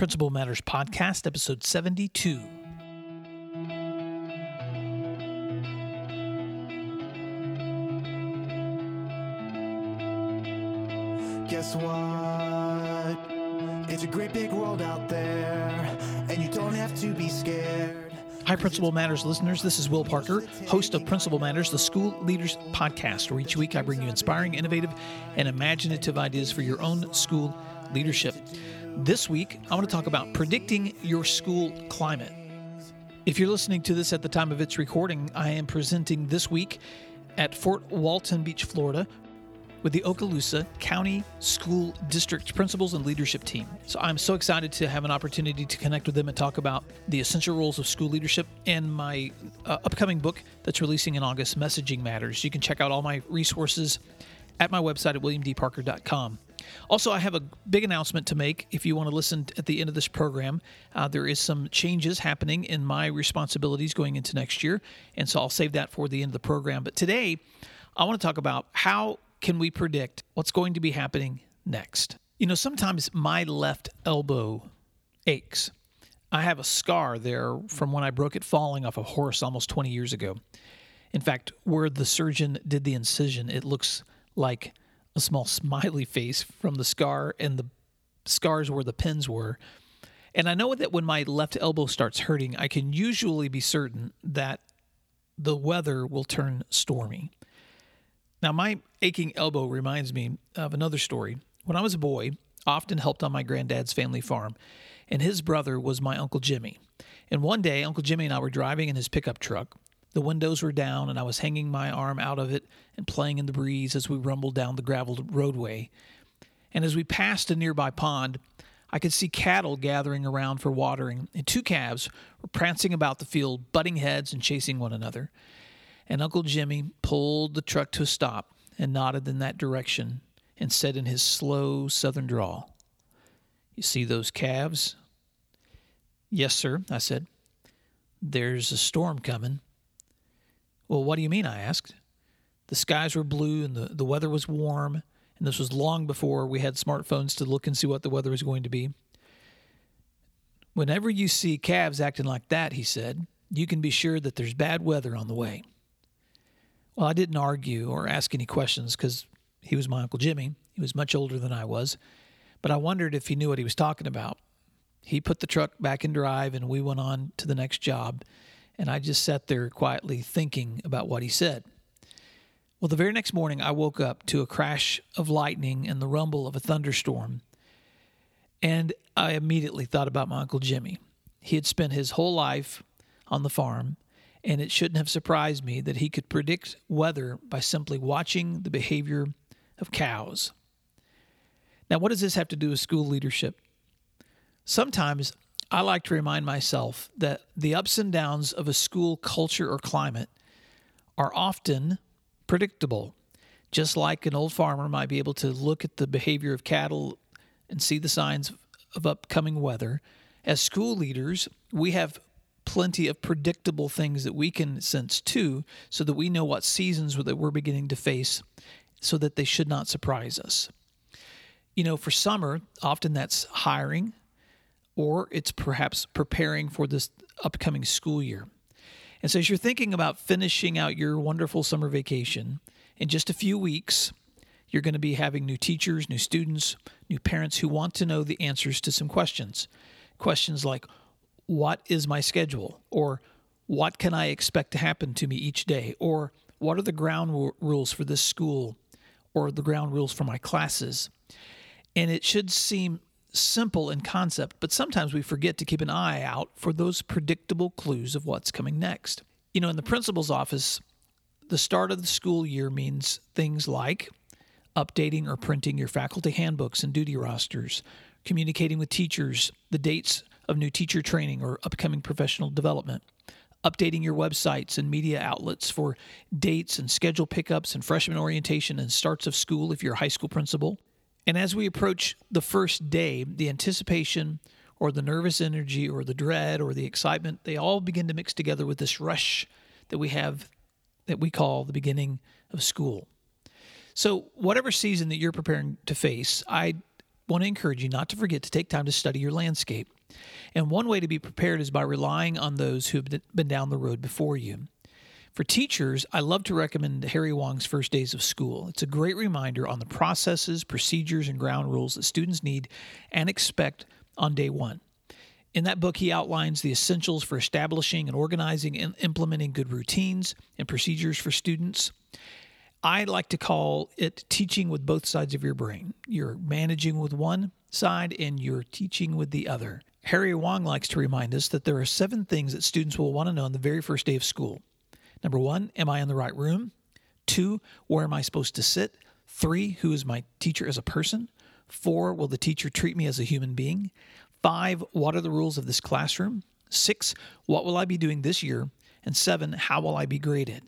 Principal Matters Podcast, episode 72. Guess what? It's a great big world out there, and you don't have to be scared. Hi, Principal Matters listeners. This is Will Parker, host of Principal Matters, the School Leaders Podcast, where each week I bring you inspiring, innovative, and imaginative ideas for your own school leadership. This week, I want to talk about predicting your school climate. If you're listening to this at the time of its recording, I am presenting this week at Fort Walton Beach, Florida, with the Okaloosa County School District principals and leadership team. So I'm so excited to have an opportunity to connect with them and talk about the essential roles of school leadership and my uh, upcoming book that's releasing in August, Messaging Matters. You can check out all my resources at my website at williamdparker.com. Also, I have a big announcement to make. If you want to listen at the end of this program, uh, there is some changes happening in my responsibilities going into next year, and so I'll save that for the end of the program. But today, I want to talk about how can we predict what's going to be happening next. You know, sometimes my left elbow aches. I have a scar there from when I broke it falling off a horse almost 20 years ago. In fact, where the surgeon did the incision, it looks like a small smiley face from the scar and the scars where the pins were. And I know that when my left elbow starts hurting, I can usually be certain that the weather will turn stormy. Now, my aching elbow reminds me of another story. When I was a boy, often helped on my granddad's family farm, and his brother was my Uncle Jimmy. And one day, Uncle Jimmy and I were driving in his pickup truck. The windows were down, and I was hanging my arm out of it and playing in the breeze as we rumbled down the graveled roadway. And as we passed a nearby pond, I could see cattle gathering around for watering, and two calves were prancing about the field, butting heads and chasing one another. And Uncle Jimmy pulled the truck to a stop and nodded in that direction and said in his slow southern drawl, You see those calves? Yes, sir, I said. There's a storm coming. Well, what do you mean? I asked. The skies were blue and the, the weather was warm, and this was long before we had smartphones to look and see what the weather was going to be. Whenever you see calves acting like that, he said, you can be sure that there's bad weather on the way. Well, I didn't argue or ask any questions because he was my Uncle Jimmy. He was much older than I was, but I wondered if he knew what he was talking about. He put the truck back in drive and we went on to the next job, and I just sat there quietly thinking about what he said. Well, the very next morning, I woke up to a crash of lightning and the rumble of a thunderstorm, and I immediately thought about my Uncle Jimmy. He had spent his whole life on the farm and it shouldn't have surprised me that he could predict weather by simply watching the behavior of cows. Now, what does this have to do with school leadership? Sometimes I like to remind myself that the ups and downs of a school culture or climate are often predictable. Just like an old farmer might be able to look at the behavior of cattle and see the signs of upcoming weather, as school leaders, we have plenty of predictable things that we can sense too, so that we know what seasons that we're beginning to face, so that they should not surprise us. You know, for summer, often that's hiring, or it's perhaps preparing for this upcoming school year. And so, as you're thinking about finishing out your wonderful summer vacation, in just a few weeks, you're going to be having new teachers, new students, new parents who want to know the answers to some questions. Questions like, what is my schedule or what can I expect to happen to me each day or what are the ground rules for this school or the ground rules for my classes. And it should seem simple in concept, but sometimes we forget to keep an eye out for those predictable clues of what's coming next. You know, in the principal's office, the start of the school year means things like updating or printing your faculty handbooks and duty rosters, communicating with teachers the dates of new teacher training or upcoming professional development, updating your websites and media outlets for dates and schedule pickups and freshman orientation and starts of school if you're a high school principal. And as we approach the first day, the anticipation or the nervous energy or the dread or the excitement, they all begin to mix together with this rush that we have that we call the beginning of school. So, whatever season that you're preparing to face, I want to encourage you not to forget to take time to study your landscape. And one way to be prepared is by relying on those who have been down the road before you. For teachers, I love to recommend Harry Wong's First Days of School. It's a great reminder on the processes, procedures, and ground rules that students need and expect on day one. In that book, he outlines the essentials for establishing and organizing and implementing good routines and procedures for students. I like to call it teaching with both sides of your brain. You're managing with one side and you're teaching with the other. Harry Wong likes to remind us that there are seven things that students will want to know on the very first day of school. Number one, am I in the right room? Two, where am I supposed to sit? Three, who is my teacher as a person? Four, will the teacher treat me as a human being? Five, what are the rules of this classroom? Six, what will I be doing this year? And seven, how will I be graded?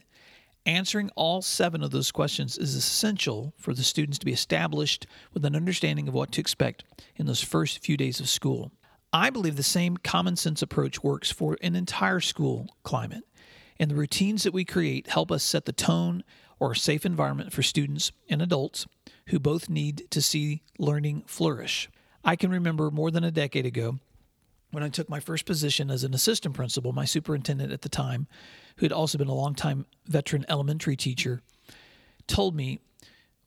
Answering all seven of those questions is essential for the students to be established with an understanding of what to expect in those first few days of school. I believe the same common sense approach works for an entire school climate, and the routines that we create help us set the tone or a safe environment for students and adults who both need to see learning flourish. I can remember more than a decade ago when I took my first position as an assistant principal, my superintendent at the time, who had also been a longtime veteran elementary teacher, told me,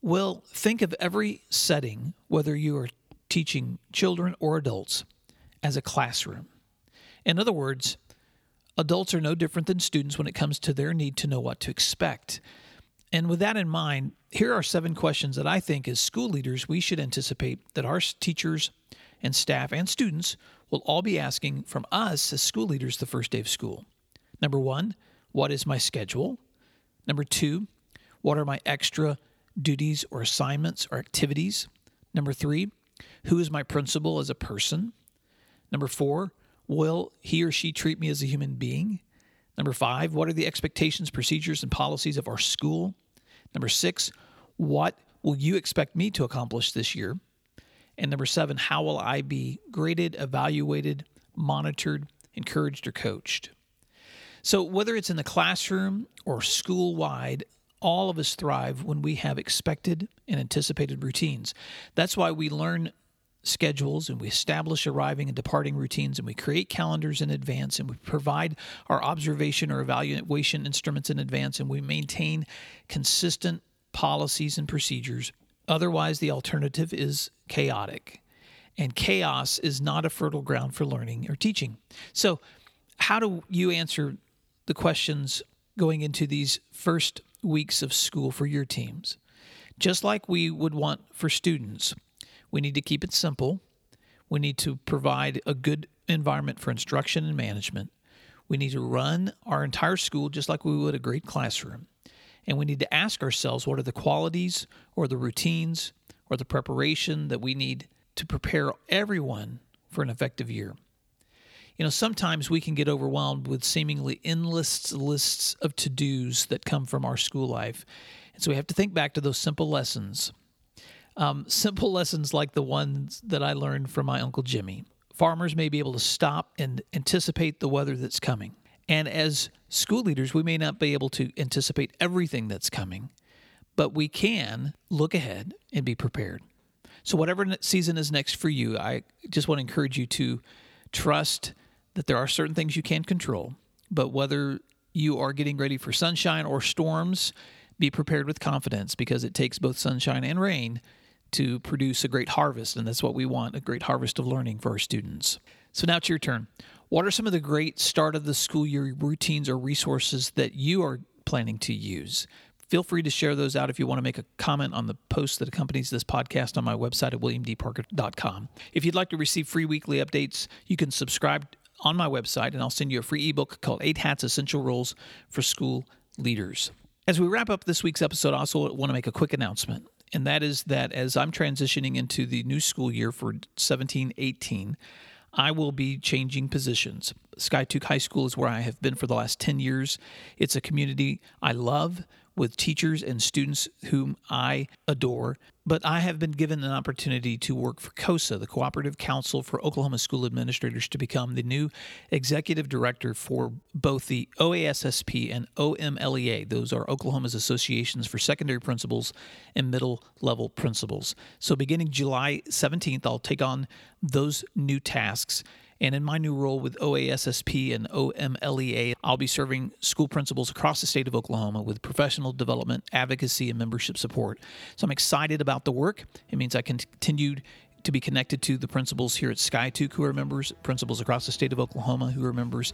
Well, think of every setting, whether you are teaching children or adults, as a classroom. In other words, adults are no different than students when it comes to their need to know what to expect. And with that in mind, here are seven questions that I think, as school leaders, we should anticipate that our teachers and staff and students will all be asking from us as school leaders the first day of school. Number one, what is my schedule? Number two, what are my extra duties or assignments or activities? Number three, who is my principal as a person? Number four, will he or she treat me as a human being? Number five, what are the expectations, procedures, and policies of our school? Number six, what will you expect me to accomplish this year? And number seven, how will I be graded, evaluated, monitored, encouraged, or coached? So, whether it's in the classroom or school wide, all of us thrive when we have expected and anticipated routines. That's why we learn schedules and we establish arriving and departing routines and we create calendars in advance and we provide our observation or evaluation instruments in advance and we maintain consistent policies and procedures Otherwise, the alternative is chaotic. And chaos is not a fertile ground for learning or teaching. So, how do you answer the questions going into these first weeks of school for your teams? Just like we would want for students, we need to keep it simple. We need to provide a good environment for instruction and management. We need to run our entire school just like we would a great classroom. And we need to ask ourselves what are the qualities or the routines or the preparation that we need to prepare everyone for an effective year. You know, sometimes we can get overwhelmed with seemingly endless lists of to dos that come from our school life. And so we have to think back to those simple lessons. Um, simple lessons like the ones that I learned from my Uncle Jimmy. Farmers may be able to stop and anticipate the weather that's coming. And as school leaders, we may not be able to anticipate everything that's coming, but we can look ahead and be prepared. So, whatever season is next for you, I just want to encourage you to trust that there are certain things you can control, but whether you are getting ready for sunshine or storms, be prepared with confidence because it takes both sunshine and rain to produce a great harvest. And that's what we want a great harvest of learning for our students. So now it's your turn. What are some of the great start of the school year routines or resources that you are planning to use? Feel free to share those out if you want to make a comment on the post that accompanies this podcast on my website at williamdparker.com. If you'd like to receive free weekly updates, you can subscribe on my website and I'll send you a free ebook called Eight Hats Essential Rules for School Leaders. As we wrap up this week's episode, I also want to make a quick announcement, and that is that as I'm transitioning into the new school year for 17 18, I will be changing positions. Skiatook High School is where I have been for the last 10 years. It's a community I love. With teachers and students whom I adore. But I have been given an opportunity to work for COSA, the Cooperative Council for Oklahoma School Administrators, to become the new executive director for both the OASSP and OMLEA. Those are Oklahoma's associations for secondary principals and middle level principals. So beginning July 17th, I'll take on those new tasks. And in my new role with OASSP and OMLEA, I'll be serving school principals across the state of Oklahoma with professional development, advocacy, and membership support. So I'm excited about the work. It means I can continue to be connected to the principals here at Skiatook who are members, principals across the state of Oklahoma who are members,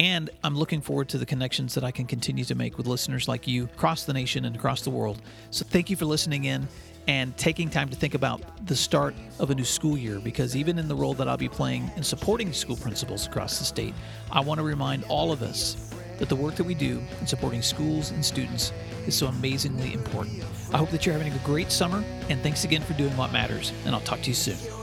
and I'm looking forward to the connections that I can continue to make with listeners like you across the nation and across the world. So thank you for listening in and taking time to think about the start of a new school year because even in the role that I'll be playing in supporting school principals across the state, I want to remind all of us that the work that we do in supporting schools and students is so amazingly important. I hope that you're having a great summer, and thanks again for doing what matters, and I'll talk to you soon.